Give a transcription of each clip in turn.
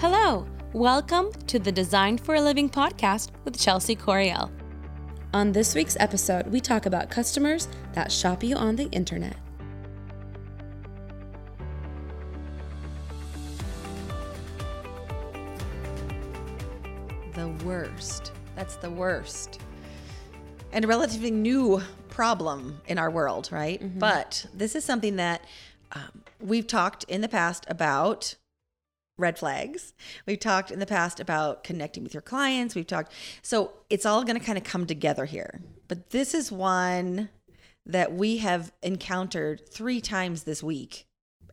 Hello, welcome to the Design for a Living podcast with Chelsea Coriel. On this week's episode, we talk about customers that shop you on the internet. The worst. That's the worst. And a relatively new problem in our world, right? Mm-hmm. But this is something that um, we've talked in the past about red flags. We've talked in the past about connecting with your clients. We've talked, so it's all going to kind of come together here. But this is one that we have encountered three times this week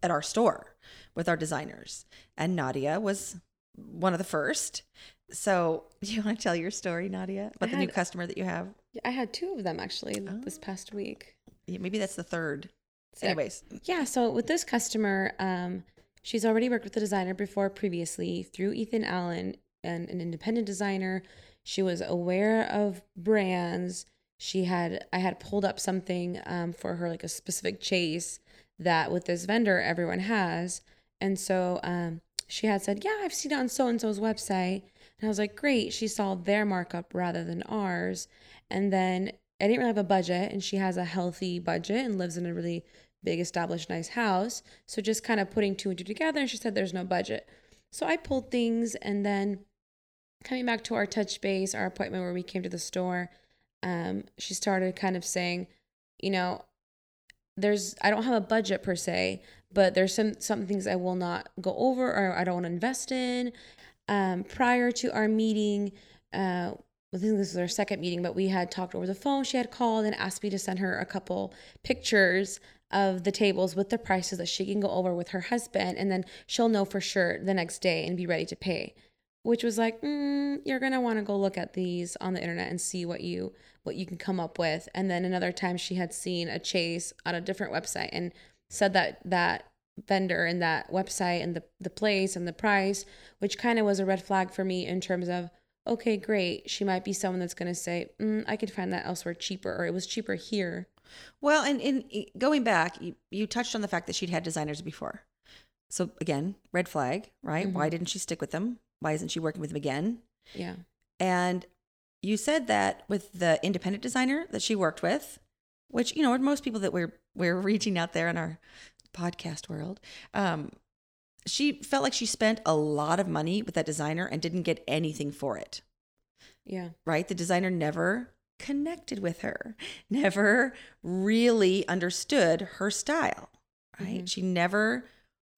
at our store with our designers. And Nadia was one of the first. So, do you want to tell your story, Nadia, about the new customer that you have? I had two of them actually Oh. this past week. Yeah, Maybe that's the third. So- Anyways, Yeah, so with this customer, um, she's already worked with a designer before previously through Ethan Allen and an independent designer. She was aware of brands. She had I had pulled up something um, for her like a specific chaise that with this vendor everyone has, and so um, she had said, "Yeah, I've seen it on so and so's website." And I was like, "Great!" She saw their markup rather than ours, and then I didn't really have a budget, and she has a healthy budget and lives in a really big established nice house. So just kind of putting two and two together and she said there's no budget. So i pulled things and then coming back to our touch base our appointment where we came to the store um, she started kind of saying you know there's i don't have a budget per se but there's some some things i will not go over or i don't want to invest in. Um, prior to our meeting uh, I think this was our second meeting, but we had talked over the phone. She had called and asked me to send her a couple pictures of the tables with the prices that she can go over with her husband, and then she'll know for sure the next day and be ready to pay. Which was like, mm, you're gonna want to go look at these on the internet and see what you what you can come up with. And then another time, she had seen a chaise on a different website and said that that vendor and that website and the the place and the price, which kind of was a red flag for me in terms of okay, great. She might be someone that's to say, mm, I could find that elsewhere cheaper, or it was cheaper here. Well, and in going back, you, you touched on the fact that she'd had designers before. So again, red flag, right? Why didn't she stick with them? Why isn't she working with them again? Yeah. And you said that with the independent designer that she worked with, which you know, most people that we're we're reaching out there in our podcast world, um, she felt like she spent a lot of money with that designer and didn't get anything for it. Yeah. Right? The designer never connected with her, never really understood her style. Right? Mhm. She never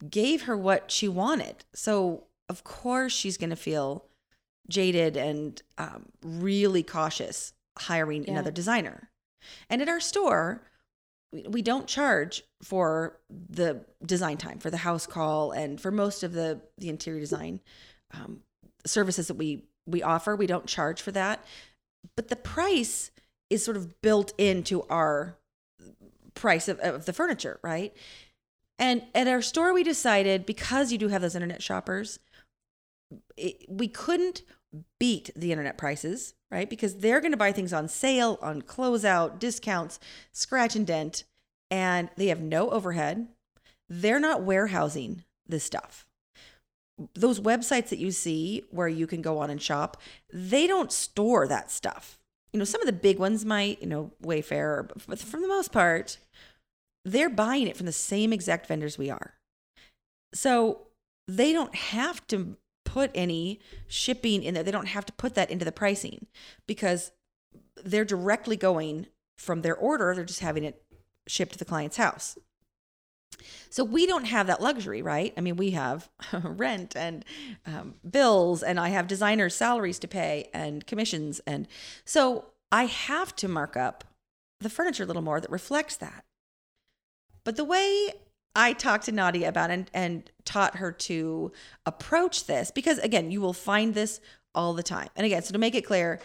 gave her what she wanted. So of course she's going to feel jaded and um, really cautious hiring Yeah. another designer. And at our store, we- we don't charge for the design time, for the house call, and for most of the the interior design um, services that we we offer. We don't charge for that, but the price is sort of built into our price of, of the furniture, right? And at our store, we decided because you do have those internet shoppers, it, we couldn't beat the internet prices, right? Because they're going to buy things on sale, on closeout, discounts, scratch and dent, and they have no overhead. They're not warehousing this stuff. Those websites that you see where you can go on and shop, they don't store that stuff. You know, some of the big ones might, you know, Wayfair, but for the most part, they're buying it from the same exact vendors we are. So they don't have to put any shipping in there. They don't have to put that into the pricing because they're directly going from their order, they're just having it shipped to the client's house. So we don't have that luxury, right? I mean, we have rent and um, bills, and I have designers' salaries to pay and commissions. And so I have to mark up the furniture a little more that reflects that. But the way I talked to Nadia about and, and taught her to approach this, because again, you will find this all the time. And again, so to make it clear,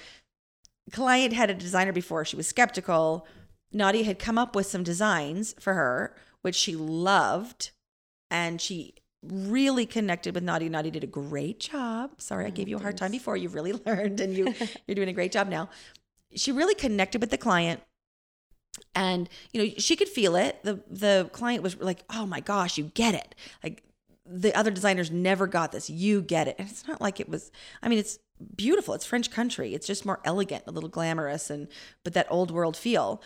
client had a designer before, she was skeptical. Nadia had come up with some designs for her, which she loved, and she really connected with Nadia. Nadia did a great job. Sorry, I oh, gave you a hard time before. You've really learned, and you you're doing a great job now. She really connected with the client and you know she could feel it the the client was like oh my gosh you get it like the other designers never got this. You get it. And it's not like it was, I mean, it's beautiful. It's French country. It's just more elegant, a little glamorous, and but that old world feel.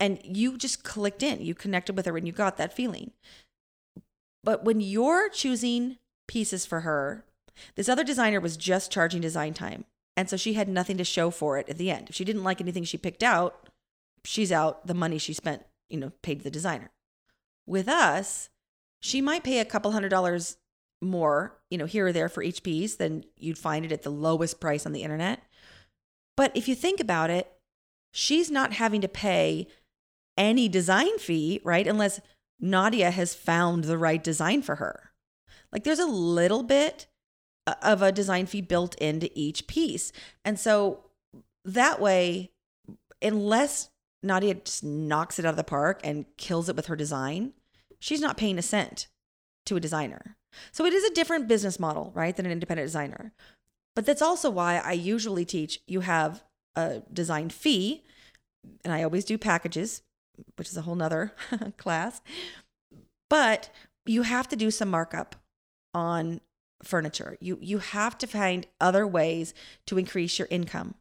And you just clicked in, you connected with her, and you got that feeling. But when you're choosing pieces for her, this other designer was just charging design time. And so she had nothing to show for it at the end. If she didn't like anything she picked out, she's out the money she spent, you know, paid the designer. With us, she might pay a couple hundred dollars more, you know, here or there for each piece than you'd find it at the lowest price on the internet. But if you think about it, she's not having to pay any design fee, right? Unless Nadia has found the right design for her. Like there's a little bit of a design fee built into each piece. And so that way, unless Nadia just knocks it out of the park and kills it with her design, she's not paying a cent to a designer. So it is a different business model, right, than an independent designer. But that's also why I usually teach you have a design fee, and I always do packages, which is a whole nother class. But you have to do some markup on furniture. You you have to find other ways to increase your income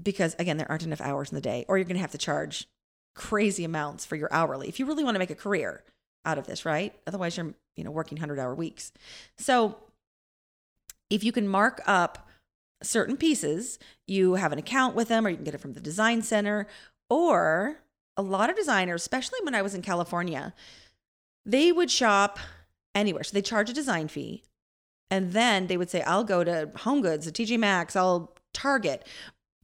because again there aren't enough hours in the day or you're going to have to charge crazy amounts for your hourly if you really want to make a career out of this, right? Otherwise you're, you know, working 100-hour weeks. So if you can mark up certain pieces, you have an account with them or you can get it from the design center or a lot of designers, especially when I was in California, they would shop anywhere. So they charge a design fee and then they would say, I'll go to Home Goods, to TJ Maxx, I'll Target.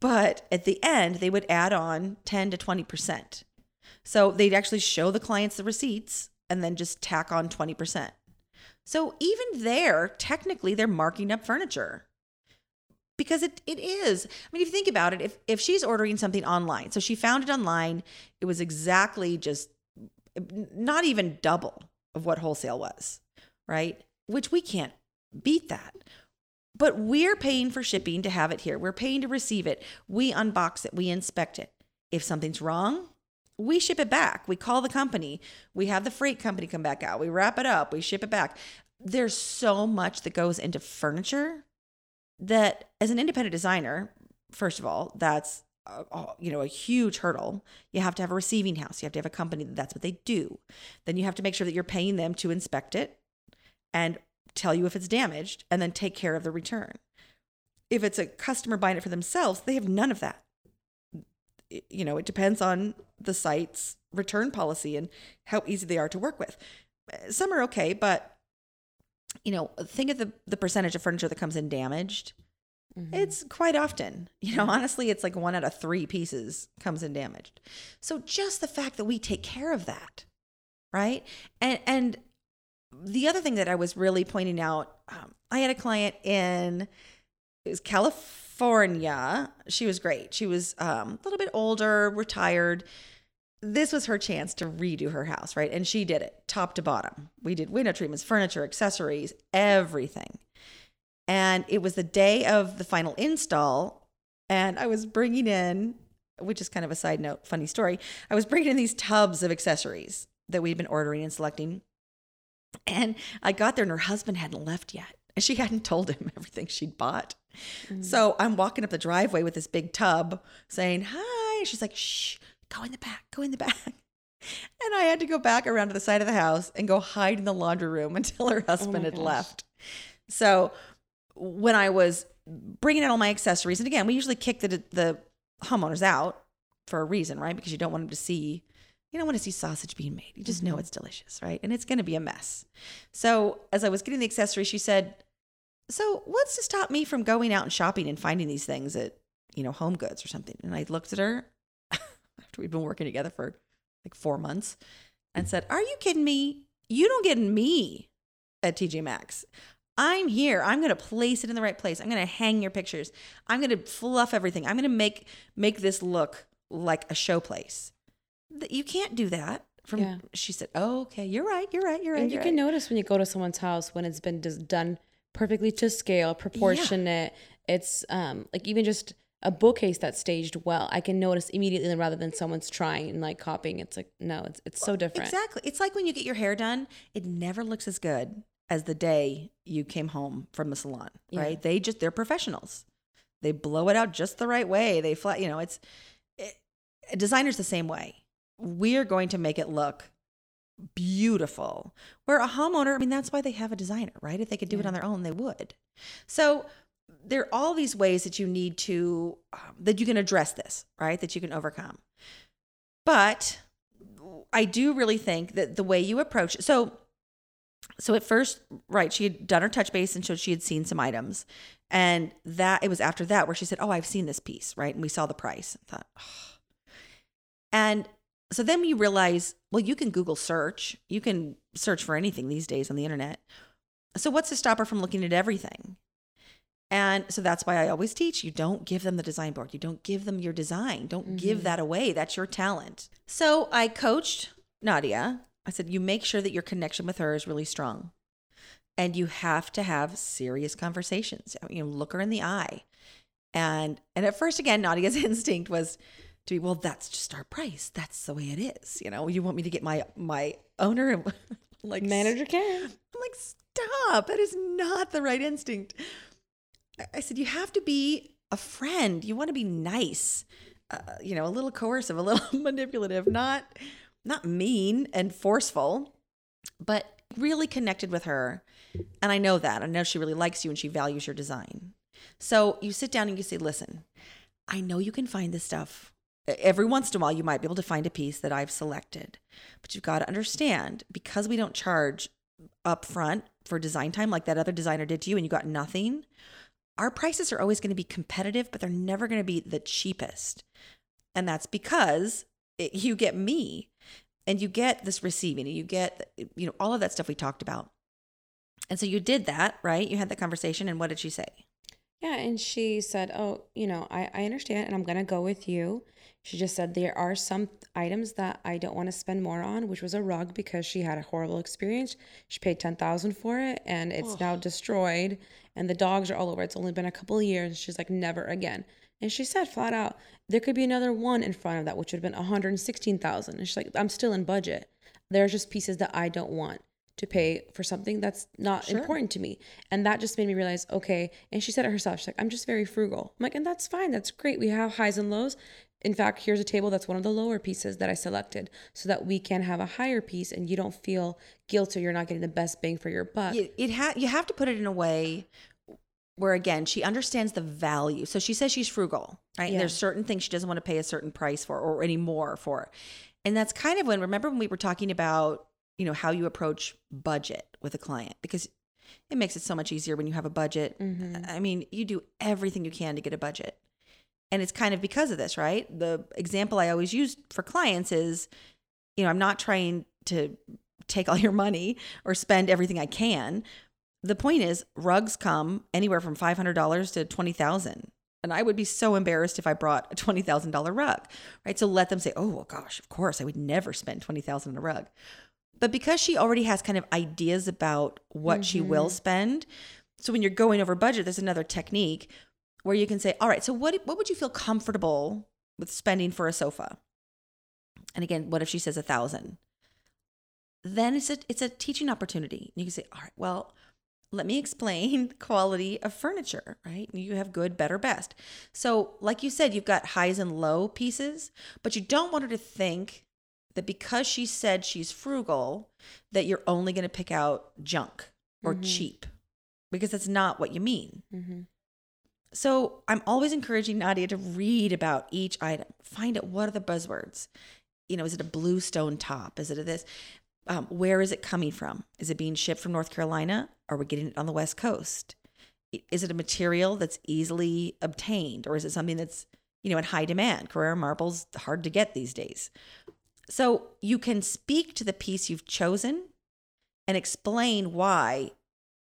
But at the end, they would add on 10 to 20%. So they'd actually show the clients the receipts and then just tack on 20%. So even there, technically, they're marking up furniture because it, it is. I mean, if you think about it, if, if she's ordering something online, so she found it online, it was exactly just not even double of what wholesale was, right? Which we can't beat that. But we're paying for shipping to have it here. We're paying to receive it. We unbox it, we inspect it. If something's wrong, we ship it back. We call the company. We have the freight company come back out. We wrap it up. We ship it back. There's so much that goes into furniture that as an independent designer, first of all, that's you know a huge hurdle. You have to have a receiving house. You have to have a company that that's what they do. Then you have to make sure that you're paying them to inspect it and tell you if it's damaged and then take care of the return. If it's a customer buying it for themselves, they have none of that. You know, it depends on the site's return policy and how easy they are to work with. Some are okay, but you know, think of the the percentage of furniture that comes in damaged. Mm-hmm. It's quite often, you know, honestly, it's like one out of three pieces comes in damaged. So just the fact that we take care of that, right? And and the other thing that I was really pointing out, um, I had a client in it was California. She was great. She was um, a little bit older, retired. This was her chance to redo her house, right? And she did it top to bottom. We did window treatments, furniture, accessories, everything. And it was the day of the final install. And I was bringing in, which is kind of a side note, funny story. I was bringing in these tubs of accessories that we'd been ordering and selecting and I got there and her husband hadn't left yet. And she hadn't told him everything she'd bought. Mm-hmm. So I'm walking up the driveway with this big tub saying, Hi. She's like, Shh, go in the back, go in the back. And I had to go back around to the side of the house and go hide in the laundry room until her oh husband oh had gosh. left. So when I was bringing in all my accessories, and again, we usually kick the, the homeowners out for a reason, right? Because you don't want them to see you don't want to see sausage being made. You just mm-hmm. know it's delicious, right? And it's going to be a mess. So, as I was getting the accessory, she said, So, what's to stop me from going out and shopping and finding these things at, you know, Home Goods or something? And I looked at her after we'd been working together for like four months and said, Are you kidding me? You don't get me at TJ Maxx. I'm here. I'm going to place it in the right place. I'm going to hang your pictures. I'm going to fluff everything. I'm going to make make this look like a show place you can't do that. From yeah. she said, "Oh, okay, you're right. You're right. You're right." And you right. can notice when you go to someone's house when it's been done perfectly to scale, proportionate. Yeah. It's um like even just a bookcase that's staged well, I can notice immediately rather than someone's trying and like copying. It's like no, it's it's so different. Exactly. It's like when you get your hair done, it never looks as good as the day you came home from the salon, Yeah. right? They just they're professionals. They blow it out just the right way. They flat, you know, it's it, a designer's the same way. We're going to make it look beautiful. Where a homeowner, I mean, that's why they have a designer, right? If they could do it on their own, they would. So there are all these ways that you need to um, that you can address this, right? That you can overcome. But I do really think that the way you approach so so at first, right, she had done her touch base and showed she had seen some items. And that it was after that where she said, Oh, I've seen this piece, right? And we saw the price. Thought, oh. And so then you realize, well, you can Google search. You can search for anything these days on the internet. So what's to stop her from looking at everything? And so that's why I always teach you don't give them the design board. You don't give them your design. Don't give Mhm. that away. That's your talent. So I coached Nadia. I said, you make sure that your connection with her is really strong. And you have to have serious conversations. You know, look her in the eye. And and at first, again, Nadia's instinct was to be, well, that's just our price. That's the way it is. You know, you want me to get my my owner and like Manager can. I'm like, stop. That is not the right instinct. I- said, you have to be a friend. You want to be nice, uh, you know, a little coercive, a little manipulative, not not mean and forceful, but really connected with her. And I know that. I know she really likes you and she values your design. So you sit down and you say, listen, I know you can find this stuff. Every once in a while, you might be able to find a piece that I've selected, but you've got to understand because we don't charge up front for design time like that other designer did to you and you got nothing, our prices are always going to be competitive, but they're never going to be the cheapest. And that's because it, you get me and you get this receiving and you get, you know, all of that stuff we talked about. And so you did that, right? You had that conversation. And what did she say? Yeah, and she said, "Oh, you know, I I understand, and I'm gonna go with you." She just said there are some items that I don't want to spend more on, which was a rug because she had a horrible experience. She paid ten thousand for it, and it's now destroyed, and the dogs are all over. It's only been a couple of years. She's like, "Never again." And she said flat out, there could be another one in front of that, which would have been one hundred sixteen thousand. And she's like, "I'm still in budget. There's just pieces that I don't want." To pay for something that's not Sure. important to me. And that just made me realize, okay. And she said it herself. She's like, I'm just very frugal. I'm like, and that's fine. That's great. We have highs and lows. In fact, here's a table that's one of the lower pieces that I selected so that we can have a higher piece and you don't feel guilty you're not getting the best bang for your buck. it, it ha- you have to put it in a way where again she understands the value so she says she's frugal right and there's certain things she doesn't want to pay a certain price for or any more for and that's kind of when remember when we were talking about you know how you approach budget with a client because it makes it so much easier when you have a budget. Mhm. i mean you do everything you can to get a budget. And it's kind of because of this right? The example i always use for clients is you know i'm not trying to take all your money or spend everything i can. The point is rugs come anywhere from $500 to 20000 and i would be so embarrassed if i brought a $20000 rug right? So let them say oh well gosh of course i would never spend 20000 on a rug but because she already has kind of ideas about what she will mm-hmm. spend so when you're going over budget there's another technique where you can say all right so what what would you feel comfortable with spending for a sofa and again what if she says a thousand then it's a it's a teaching opportunity. You can say, all right, well, let me explain quality of furniture, right? You have good, better, best. So, like you said, you've got highs and low pieces, but you don't want her to think that because she said she's frugal, that you're only going to pick out junk or Mhm. cheap, because that's not what you mean. hmm So I'm always encouraging Nadia to read about each item. Find out what are the buzzwords. You know, is it a blue stone top? Is it a this? Um, where is it coming from? Is it being shipped from North Carolina? Are we getting it on the West Coast? Is it a material that's easily obtained, or is it something that's you know in high demand? Carrara marble's hard to get these days. So you can speak to the piece you've chosen and explain why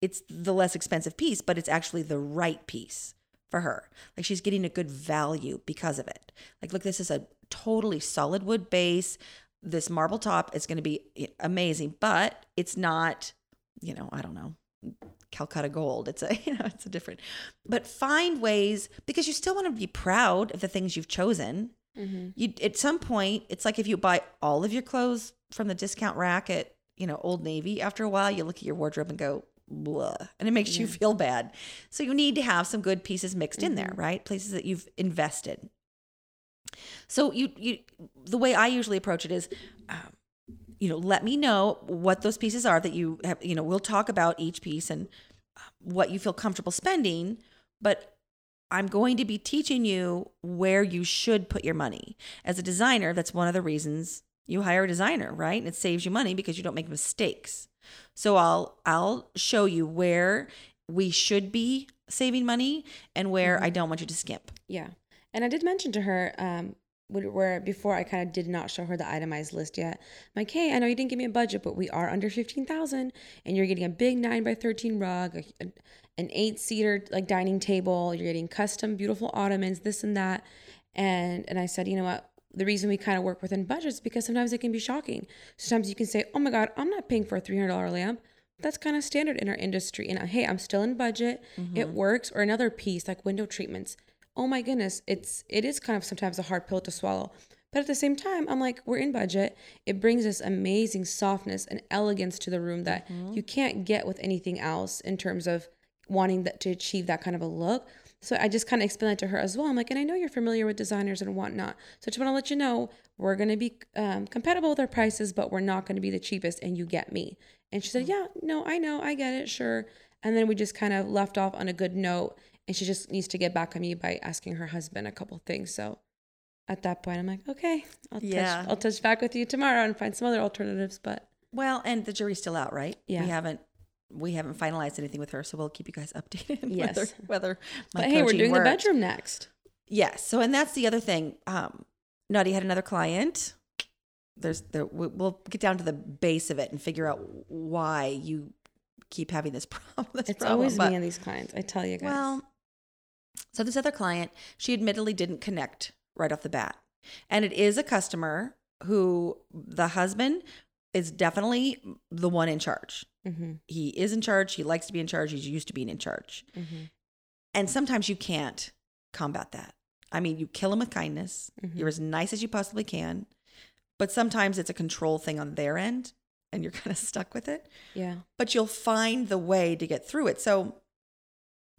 it's the less expensive piece, but it's actually the right piece for her. Like she's getting a good value because of it. Like, look, this is a totally solid wood base. This marble top is going to be amazing, but it's not, you know, I don't know, Calcutta gold. It's a, you know, it's a different, but find ways because you still want to be proud of the things you've chosen. Hmm You, at some point, it's like if you buy all of your clothes from the discount rack at, you know, Old Navy, after a while, you look at your wardrobe and go, blah, and it makes you feel bad. So you need to have some good pieces mixed in there, right? Places that you've invested. So you you the way I usually approach it is, um, you know, let me know what those pieces are that you have. You know, we'll talk about each piece and uh, what you feel comfortable spending, but I'm going to be teaching you where you should put your money. As a designer, that's one of the reasons you hire a designer, right? And it saves you money because you don't make mistakes. So I'll I'll show you where we should be saving money and where I don't want you to skimp. Yeah. And I did mention to her, um, where before I kind of did not show her the itemized list yet. I'm like, hey, I know you didn't give me a budget, but we are under 15,000 and you're getting a big nine by 13 rug, a- an eight seater like dining table. You're getting custom, beautiful ottomans, this and that. And, and I said, you know what? The reason we kind of work within budgets because sometimes it can be shocking. Sometimes you can say, oh my God, I'm not paying for a $300 lamp that's kind of standard in our industry. And hey, I'm still in budget. It mm-hmm. works. Or another piece like window treatments. Oh my goodness, it's it is kind of sometimes a hard pill to swallow. But at the same time, I'm like, we're in budget. It brings this amazing softness and elegance to the room that mm-hmm. you can't get with anything else in terms of wanting that to achieve that kind of a look. So I just kind of explained it to her as well. I'm like, and I know you're familiar with designers and whatnot. So I just want to let you know we're going to be um, compatible with our prices, but we're not going to be the cheapest. And you get me. And she said, yeah, no, I know, I get it, sure. And then we just kind of left off on a good note. And she just needs to get back on me by asking her husband a couple things. So at that point, I'm like, okay, I'll Yeah. touch, I'll touch back with you tomorrow and find some other alternatives. But Well, and the jury's still out, right? Yeah. We haven't we haven't finalized anything with her, so we'll keep you guys updated Yes. whether whether my but hey, we're doing worked. the bedroom next. Yes. So, and that's the other thing. Um, Nadia had another client. There's there. we- We'll get down to the base of it and figure out why you keep having this problem. This It's problem. always But- me and these clients. I tell you guys. Well, so this other client, she admittedly didn't connect right off the bat, and it is a customer who the husband is definitely the one in charge. mm-hmm, He is in charge. He likes to be in charge. He's used to being in charge. mm-hmm, And sometimes you can't combat that. I mean, you kill them with kindness. Mhm. You're as nice as you possibly can. But sometimes it's a control thing on their end and you're kind of stuck with it. yeah. But you'll find the way to get through it. So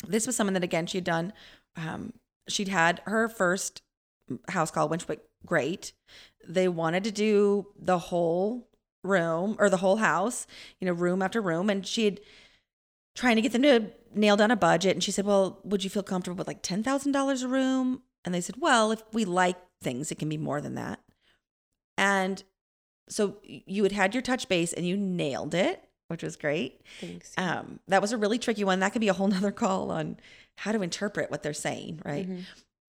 this was someone that, again, she'd done, um, she'd had her first house call, which went great. They wanted to do the whole room or the whole house, you know, room after room. And she had trying to get them to nail down a budget. And she said, Well, would you feel comfortable with like $10,000 a room? And they said, Well, if we like things, it can be more than that. And so you had had your touch base and you nailed it, which was great. Thanks. Um, that was a really tricky one. That could be a whole nother call on how to interpret what they're saying, right? Mhm.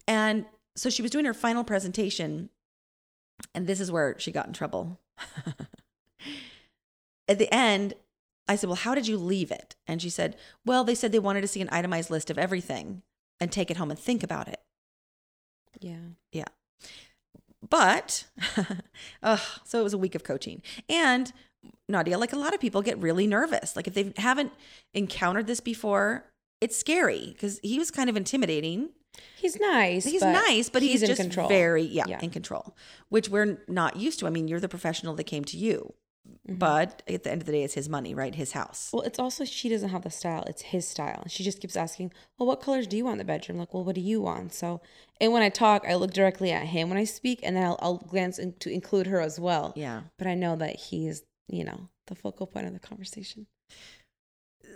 And so she was doing her final presentation, and this is where she got in trouble. At the end, I said, Well, how did you leave it? And she said, Well, they said they wanted to see an itemized list of everything and take it home and think about it. Yeah. Yeah. But, ugh, so it was a week of coaching. And Nadia, like a lot of people, get really nervous. Like if they haven't encountered this before, it's scary because he was kind of intimidating. He's nice. He's but nice, but he's, in just control. very yeah, Yeah. in control, which we're not used to. I mean, you're the professional that came to you, Mhm. but at the end of the day, it's his money, right? His house. Well, it's also she doesn't have the style. It's his style. She just keeps asking, "Well, what colors do you want in the bedroom?" Like, "Well, what do you want?" So, and when I talk, I look directly at him when I speak, and then I'll, I'll glance in, to include her as well. Yeah. But I know that he's, you know, the focal point of the conversation.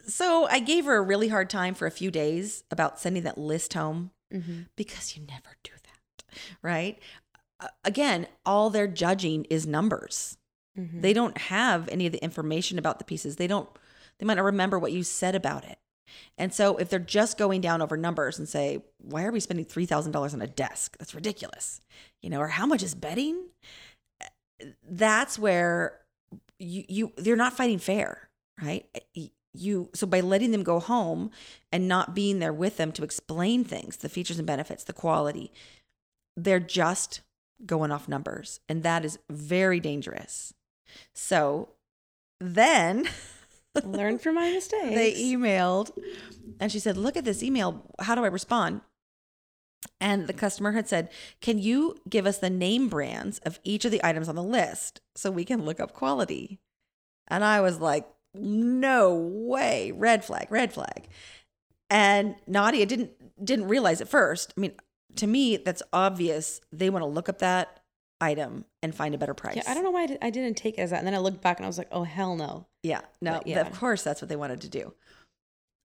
So I gave her a really hard time for a few days about sending that list home Mm-hmm. because you never do that, right? Again, all they're judging is numbers. Mm-hmm. They don't have any of the information about the pieces. They don't, they might not remember what you said about it. And so if they're just going down over numbers and say, why are we spending $3,000 on a desk? That's ridiculous. You know, or how much is bedding? That's where you, you, they're not fighting fair, right? You, so by letting them go home and not being there with them to explain things, the features and benefits, the quality, they're just going off numbers. And that is very dangerous. So then Learn from my mistakes. they emailed and she said, Look at this email. How do I respond? And the customer had said, Can you give us the name brands of each of the items on the list so we can look up quality? And I was like, no way, red flag, red flag. And Nadia didn't didn't realize at first. I mean, to me, that's obvious. They want to look up that item and find a better price. Yeah, I don't know why I, did, I didn't take it as that. And then I looked back and I was like, oh hell no. Yeah, no, But, yeah. of course that's what they wanted to do.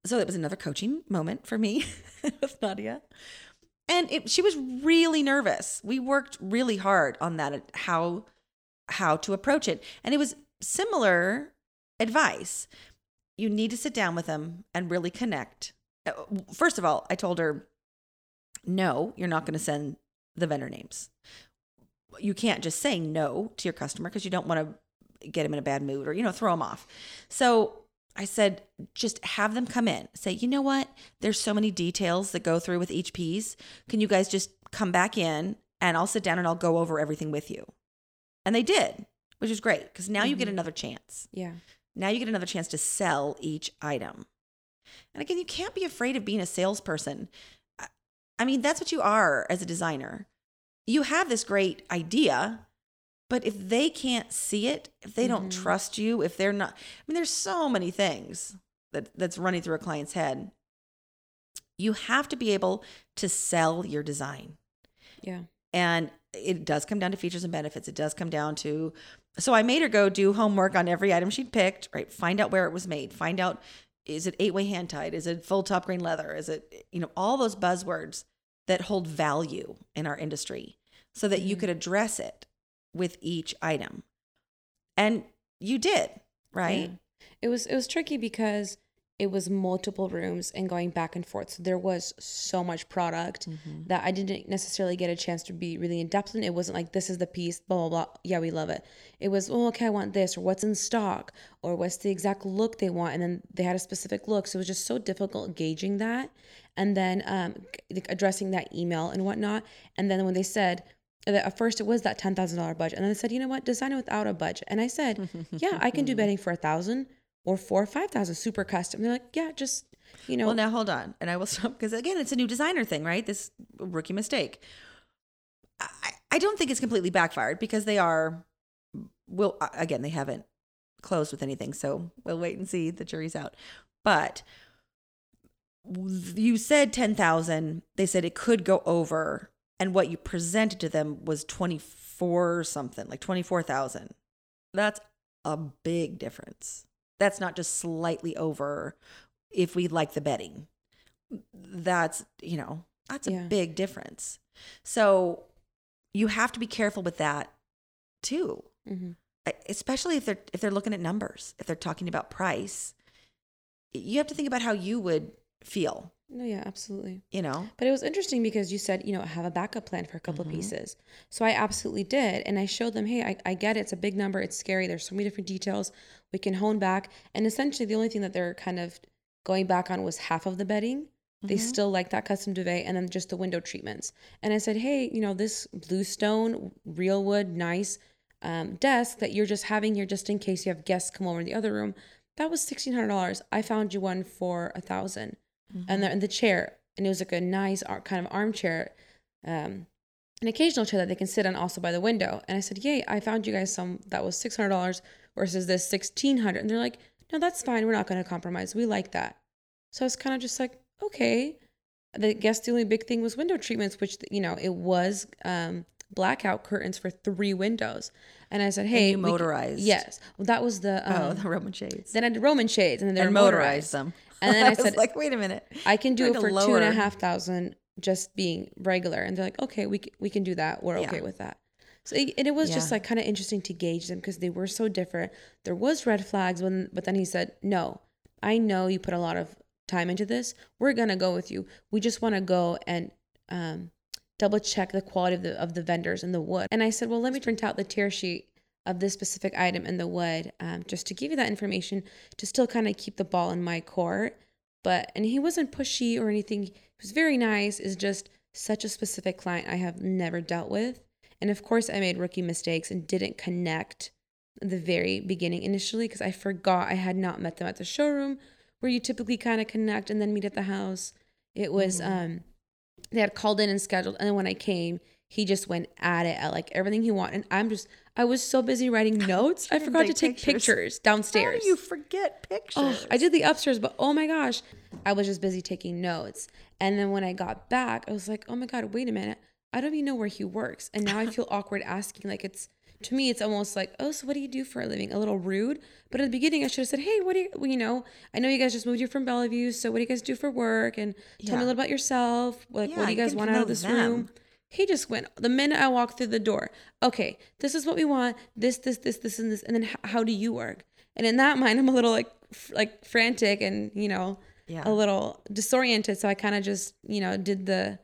So it was another coaching moment for me with Nadia. And it, she was really nervous. We worked really hard on that how how to approach it. And it was similar advice. You need to sit down with them and really connect. Uh, First of all, I told her, no, you're not going to send the vendor names. You can't just say no to your customer because you don't want to get him in a bad mood or, you know, throw him off. So I said, just have them come in. Say, you know what? There's so many details that go through with each piece. Can you guys just come back in and I'll sit down and I'll go over everything with you? And they did, which is great because now you get Mhm. another chance. Yeah. Now you get another chance to sell each item. And again, you can't be afraid of being a salesperson. I mean, that's what you are as a designer. You have this great idea, but if they can't see it, if they don't Mhm. trust you, if they're not, I mean, there's so many things that that's running through a client's head. You have to be able to sell your design. Yeah. And it does come down to features and benefits. It does come down to so I made her go do homework on every item she'd picked, right? Find out where it was made. Find out is it eight way hand tied? Is it full top grain leather? Is it, you know, all those buzzwords that hold value in our industry so that you Mhm. could address it with each item. And you did, right? Yeah. It was it was tricky because it was multiple rooms and going back and forth. So there was so much product Mhm. that I didn't necessarily get a chance to be really in depth in. It wasn't like this is the piece, blah blah blah. Yeah, we love it. It was oh okay, I want this or what's in stock or what's the exact look they want, and then they had a specific look. So it was just so difficult gauging that, and then um addressing that email and whatnot. And then when they said that at first it was that ten thousand dollar budget, and then they said you know what, design it without a budget, and I said yeah, I can do bedding for a thousand or four or five thousand, super custom. They're like, yeah, just you know, Well, now hold on, and I will stop because again, it's a new designer thing, right? This rookie mistake. I, I don't think it's completely backfired because they are. Will again, they haven't closed with anything, so we'll wait and see. The jury's out, but you said ten thousand. They said it could go over, and what you presented to them was twenty four something, like twenty four thousand. That's a big difference. That's not just slightly over if we like the bedding. That's, you know, that's a Yeah. big difference. So you have to be careful with that too. mhm. Especially if they're if they're looking at numbers, if they're talking about price. You have to think about how you would feel, no, yeah, absolutely. you know. But it was interesting because you said, you know, have a backup plan for a couple Mhm. of pieces. So I absolutely did. And I showed them, hey, I, I get it. It's a big number. It's scary. There's so many different details. We can hone back. And essentially, the only thing that they're kind of going back on was half of the bedding. They Mhm. still like that custom duvet and then just the window treatments. And I said, hey, you know, this bluestone, real wood, nice um, desk that you're just having here just in case you have guests come over in the other room, that was $1,600. I found you one for a 1000 and the, and the chair and it was like a nice ar- kind of armchair um an occasional chair that they can sit on also by the window. And i said yay i found you guys some that was $600 versus this 1600 and they're like no that's fine. We're not going to compromise. We like that. So i was kind of just like okay. The guess the only big thing was window treatments which you know it was um blackout curtains for three windows. And i said hey you we c- motorized. yes. Well, that was the oh, um, the Roman shades. then i did roman shades and then they were motorized. them. And then I was said- like, wait a minute. I can do it for two and a lower- half thousand just being regular. And they're like, okay, we, we can do that. We're Yeah. okay with that. So it, and it was just like kind of interesting to gauge them because they were so different. There was red flags when, but then he said, no, I know you put a lot of time into this. We're going to go with you. We just want to go and, um, double check the quality of the, of the vendors and the wood. And I said, well, let me print out the tear sheet of this specific item in the wood, um, just to give you that information to still kind of keep the ball in my court. But and he wasn't pushy or anything. He was very nice is just such a specific client i have never dealt with. And of course i made rookie mistakes and didn't connect the very beginning initially because i forgot i had not met them at the showroom where you typically kind of connect and then meet at the house. It was Mhm. um they had called in and scheduled and then when i came he just went at it at like everything he wanted. And I'm just, I was so busy writing notes, I forgot to take pictures. pictures, How downstairs. do you forget pictures? Oh, I did the upstairs, but oh my gosh, I was just busy taking notes. And then when I got back, I was like, oh my God, wait a minute. I don't even know where he works. And now I feel awkward asking. Like, it's to me, it's almost like, oh, so what do you do for a living? A little rude. But at the beginning, I should have said, hey, what do you, well, you know, I know you guys just moved here from Bellevue. So what do you guys do for work? And tell me a little about yourself. Like, Yeah, what do you you guys get want out of this them. room? He just went the minute I walked through the door. Okay, this is what we want. This, this, this, this, and this. And then h- how do you work? And in that mind, I'm a little like, f- like frantic and you know, Yeah. a little disoriented. So I kind of just you know did the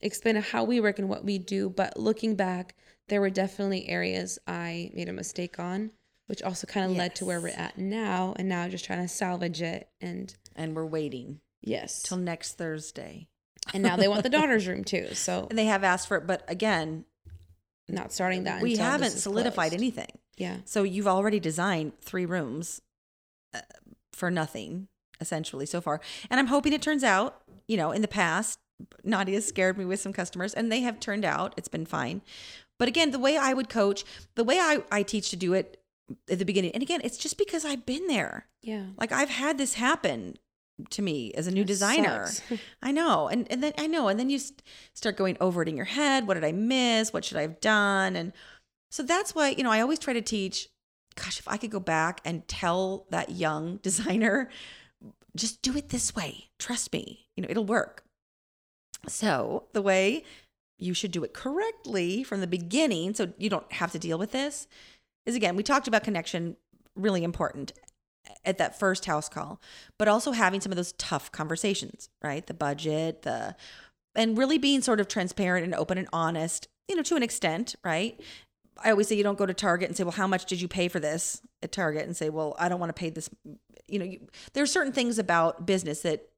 explain how we work and what we do. But looking back, there were definitely areas I made a mistake on, which also kind of led to where we're at now. And now just trying to salvage it. And and we're waiting yes, till next Thursday. And now they want the daughter's room too. So And they have asked for it, but again, not starting that. we haven't solidified closed. anything. Yeah. So you've already designed three rooms uh, for nothing, essentially, so far. And I'm hoping it turns out, you know, in the past, Nadia scared me with some customers and they have turned out. It's been fine. But again, the way I would coach, the way I, I teach to do it at the beginning, and again, it's just because I've been there. Yeah. Like I've had this happen to me as a new designer. sucks. I know. And and then I know. And then you st- start going over it in your head. What did I miss? What should I have done? And so that's why, you know, I always try to teach, gosh, if I could go back and tell that young designer, just do it this way. Trust me, you know, it'll work. So the way you should do it correctly from the beginning, so you don't have to deal with this, is again, we talked about connection, really important at that first house call, but also having some of those tough conversations, right? The budget, the and really being sort of transparent and open and honest, you know, to an extent, right? I always say you don't go to Target and say, "Well, how much did you pay for this?" at Target and say, "Well, I don't want to pay this." You know, you, there are certain things about business that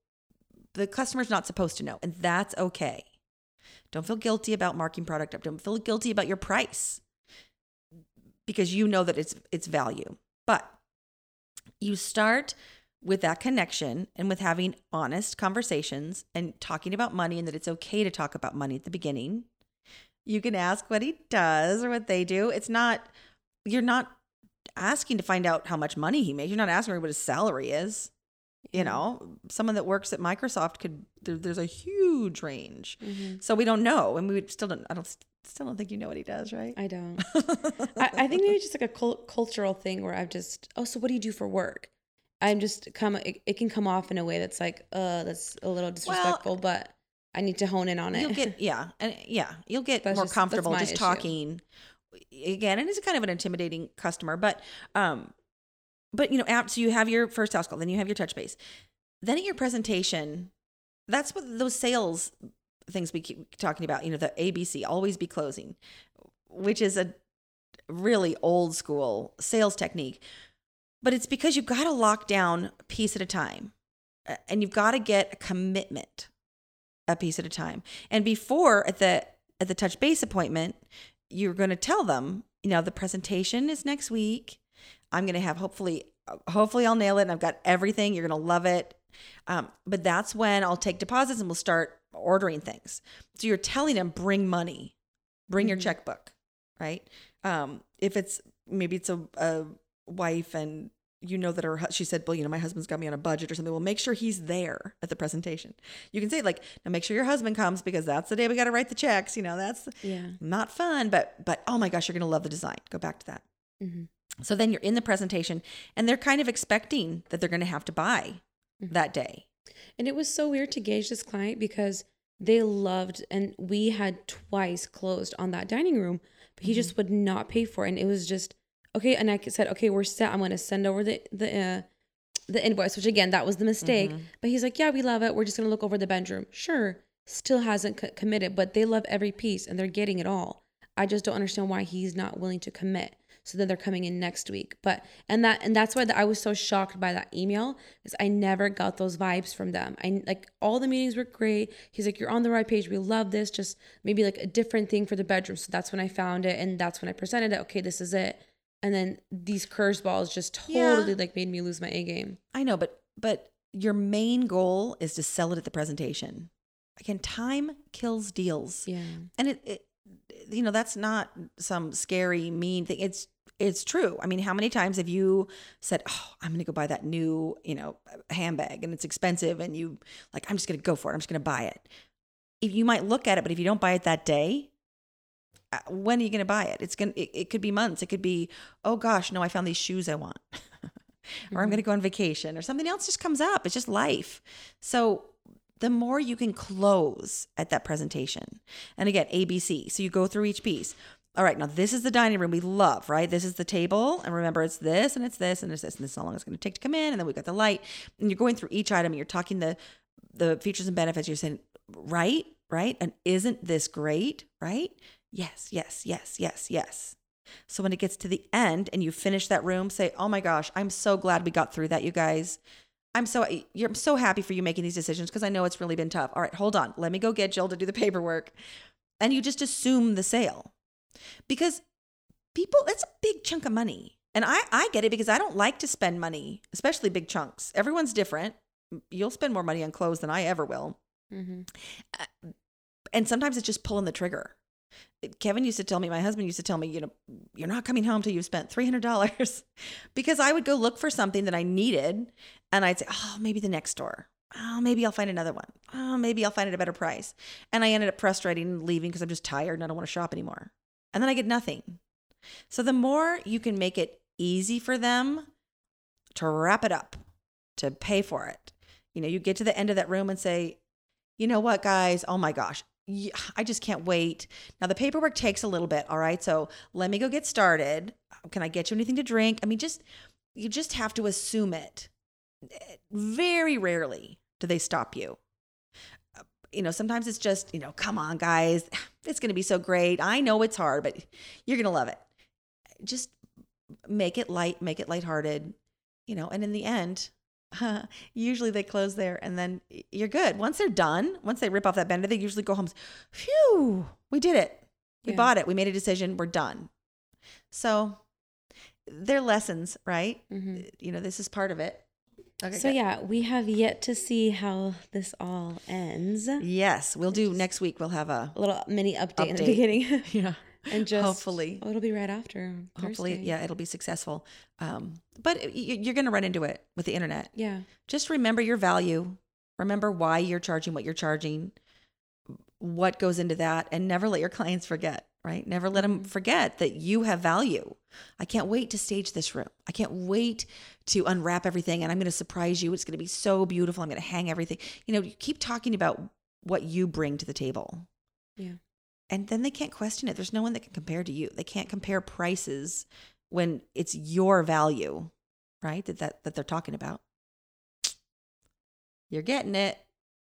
the customer's not supposed to know, and that's okay. Don't feel guilty about marking product up. Don't feel guilty about your price because you know that it's it's value. But you start with that connection and with having honest conversations and talking about money and that it's okay to talk about money at the beginning. You can ask what he does or what they do. It's not you're not asking to find out how much money he makes. You're not asking what his salary is. You know, someone that works at Microsoft could there, there's a huge range. Mhm. So we don't know, and we still don't. I don't still don't think you know what he does, right? I don't. I, I think maybe just like a cul- cultural thing where I've just, oh, so what do you do for work? I'm just come, it, it can come off in a way that's like, uh, that's a little disrespectful, but I need to hone in on it. You'll get yeah, and yeah, you'll get That's more just- comfortable just issue. talking again, and it's kind of an intimidating customer, but um, but you know. So you have your first house call, then you have your touch base, then at your presentation, that's what those sales things we keep talking about. You know, the ABC, always be closing, which is a really old school sales technique, but it's because you've got to lock down a piece at a time, and you've got to get a commitment a piece at a time. And before at the at the touch base appointment, you're going to tell them, you know, the presentation is next week. I'm going to have hopefully hopefully I'll nail it and I've got everything. You're going to love it. Um, but that's when I'll take deposits and we'll start ordering things. So you're telling them bring money, bring your Mhm. checkbook, right? Um, if it's maybe it's a, a wife and you know that her she said well you know my husband's got me on a budget or something well make sure he's there at the presentation you can say like now make sure your husband comes because that's the day we got to write the checks you know that's yeah. not fun but but oh my gosh you're gonna love the design go back to that hmm so then you're in the presentation and they're kind of expecting that they're gonna have to buy Mhm. that day And it was so weird to gauge this client because they loved, and we had twice closed on that dining room, but he just would not pay for it. And it was just, okay. And I said, okay, we're set. I'm going to send over the, the, uh, the invoice, which again, that was the mistake. Mhm. But he's like, yeah, we love it. We're just going to look over the bedroom. Sure. Still hasn't co- committed, but they love every piece and they're getting it all. I just don't understand why he's not willing to commit. So then they're coming in next week. But and that and that's why I was so shocked by that email because I never got those vibes from them. I like all the meetings were great. He's like, you're on the right page. We love this. Just maybe like a different thing for the bedroom. So that's when I found it, and that's when I presented it. Okay, this is it. And then these curveballs just Yeah. totally like made me lose my A game. i know but but your main goal is to sell it at the presentation again time kills deals Yeah. and it, it you know, that's not some scary, mean thing. It's it's true. I mean, how many times have you said, "Oh, I'm going to go buy that new, you know, handbag and it's expensive," and you like, "I'm just going to go for it. I'm just going to buy it." If you might look at it, but if you don't buy it that day, uh, when are you going to buy it? It's going. It, it could be months. It could be, oh gosh, no, I found these shoes I want, or I'm going to go on vacation, or something else just comes up. It's just life. So the more you can close at that presentation, and again, ABC. So you go through each piece. All right, now this is the dining room we love, right? This is the table. And remember, it's this and it's this and it's this and this is how long it's going to take to come in. And then we've got the light. And you're going through each item and you're talking the the features and benefits. You're saying, right, right? And isn't this great? Right? Yes, yes, yes, yes, yes. So when it gets to the end and you finish that room, say, "Oh my gosh, I'm so glad we got through that, you guys. I'm so you're I'm so happy for you making these decisions because I know it's really been tough. All right, hold on. Let me go get Jill to do the paperwork." And you just assume the sale because people it's a big chunk of money. And I, I get it because i don't like to spend money especially big chunks. Everyone's different. You'll spend more money on clothes than i ever will. Mm-hmm. and sometimes it's just pulling the trigger. Kevin used to tell me my husband used to tell me you know you're not coming home till you've spent $300 because i would go look for something that i needed and i'd say oh maybe the next store. Oh, maybe I'll find another one. Oh, maybe I'll find it a better price. And I ended up frustrating and leaving because I'm just tired and I don't want to shop anymore and then I get nothing. So the more you can make it easy for them to wrap it up, to pay for it, you know, you get to the end of that room and say, you know what, guys? Oh my gosh. I just can't wait. Now, the paperwork takes a little bit. All right. So let me go get started. Can I get you anything to drink? I mean, just, you just have to assume it. Eh, very rarely do they stop you you know, sometimes it's just, you know, come on, guys, it's going to be so great. I know it's hard, but you're going to love it. Just make it light, make it lighthearted, you know, and in the end, uh, usually they close there and then you're good. Once they're done, once they rip off that bender, they usually go home. Phew, we did it. We yeah. bought it. We made a decision. We're done. So they're lessons, right? Mm-hmm. You know, this is part of it. Okay, so good. yeah, we have yet to see how this all ends. Yes, we'll do next week. We'll have a, a little mini update, update. in the beginning. yeah, and just hopefully oh, it'll be right after. Hopefully, Thursday. yeah, it'll be successful. Um, but you're going to run into it with the internet. Yeah, just remember your value. Remember why you're charging what you're charging. What goes into that, and never let your clients forget right? Never let them mm-hmm. forget that you have value. I can't wait to stage this room. I can't wait to unwrap everything and I'm going to surprise you. It's going to be so beautiful. I'm going to hang everything. You know, you keep talking about what you bring to the table. Yeah. And then they can't question it. There's no one that can compare to you. They can't compare prices when it's your value, right? That that, that they're talking about. You're getting it.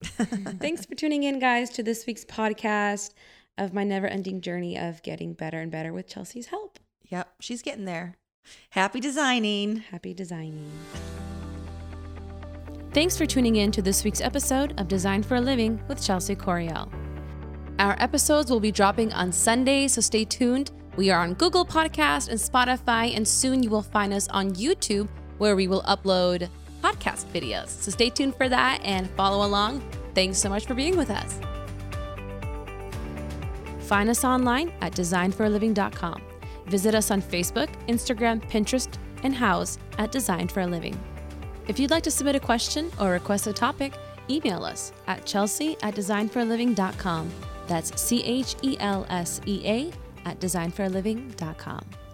Thanks for tuning in, guys, to this week's podcast of my never ending journey of getting better and better with Chelsea's help. Yep, she's getting there. Happy designing. Happy designing. Thanks for tuning in to this week's episode of Design for a Living with Chelsea Coriel. Our episodes will be dropping on Sunday, so stay tuned. We are on Google Podcast and Spotify, and soon you will find us on YouTube where we will upload podcast videos. So stay tuned for that and follow along. Thanks so much for being with us. Find us online at designforaliving.com. Visit us on Facebook, Instagram, Pinterest, and Houzz at Design for a Living. If you'd like to submit a question or request a topic, email us at chelsea at designforaliving.com. That's C H E L S E A at designforaliving.com.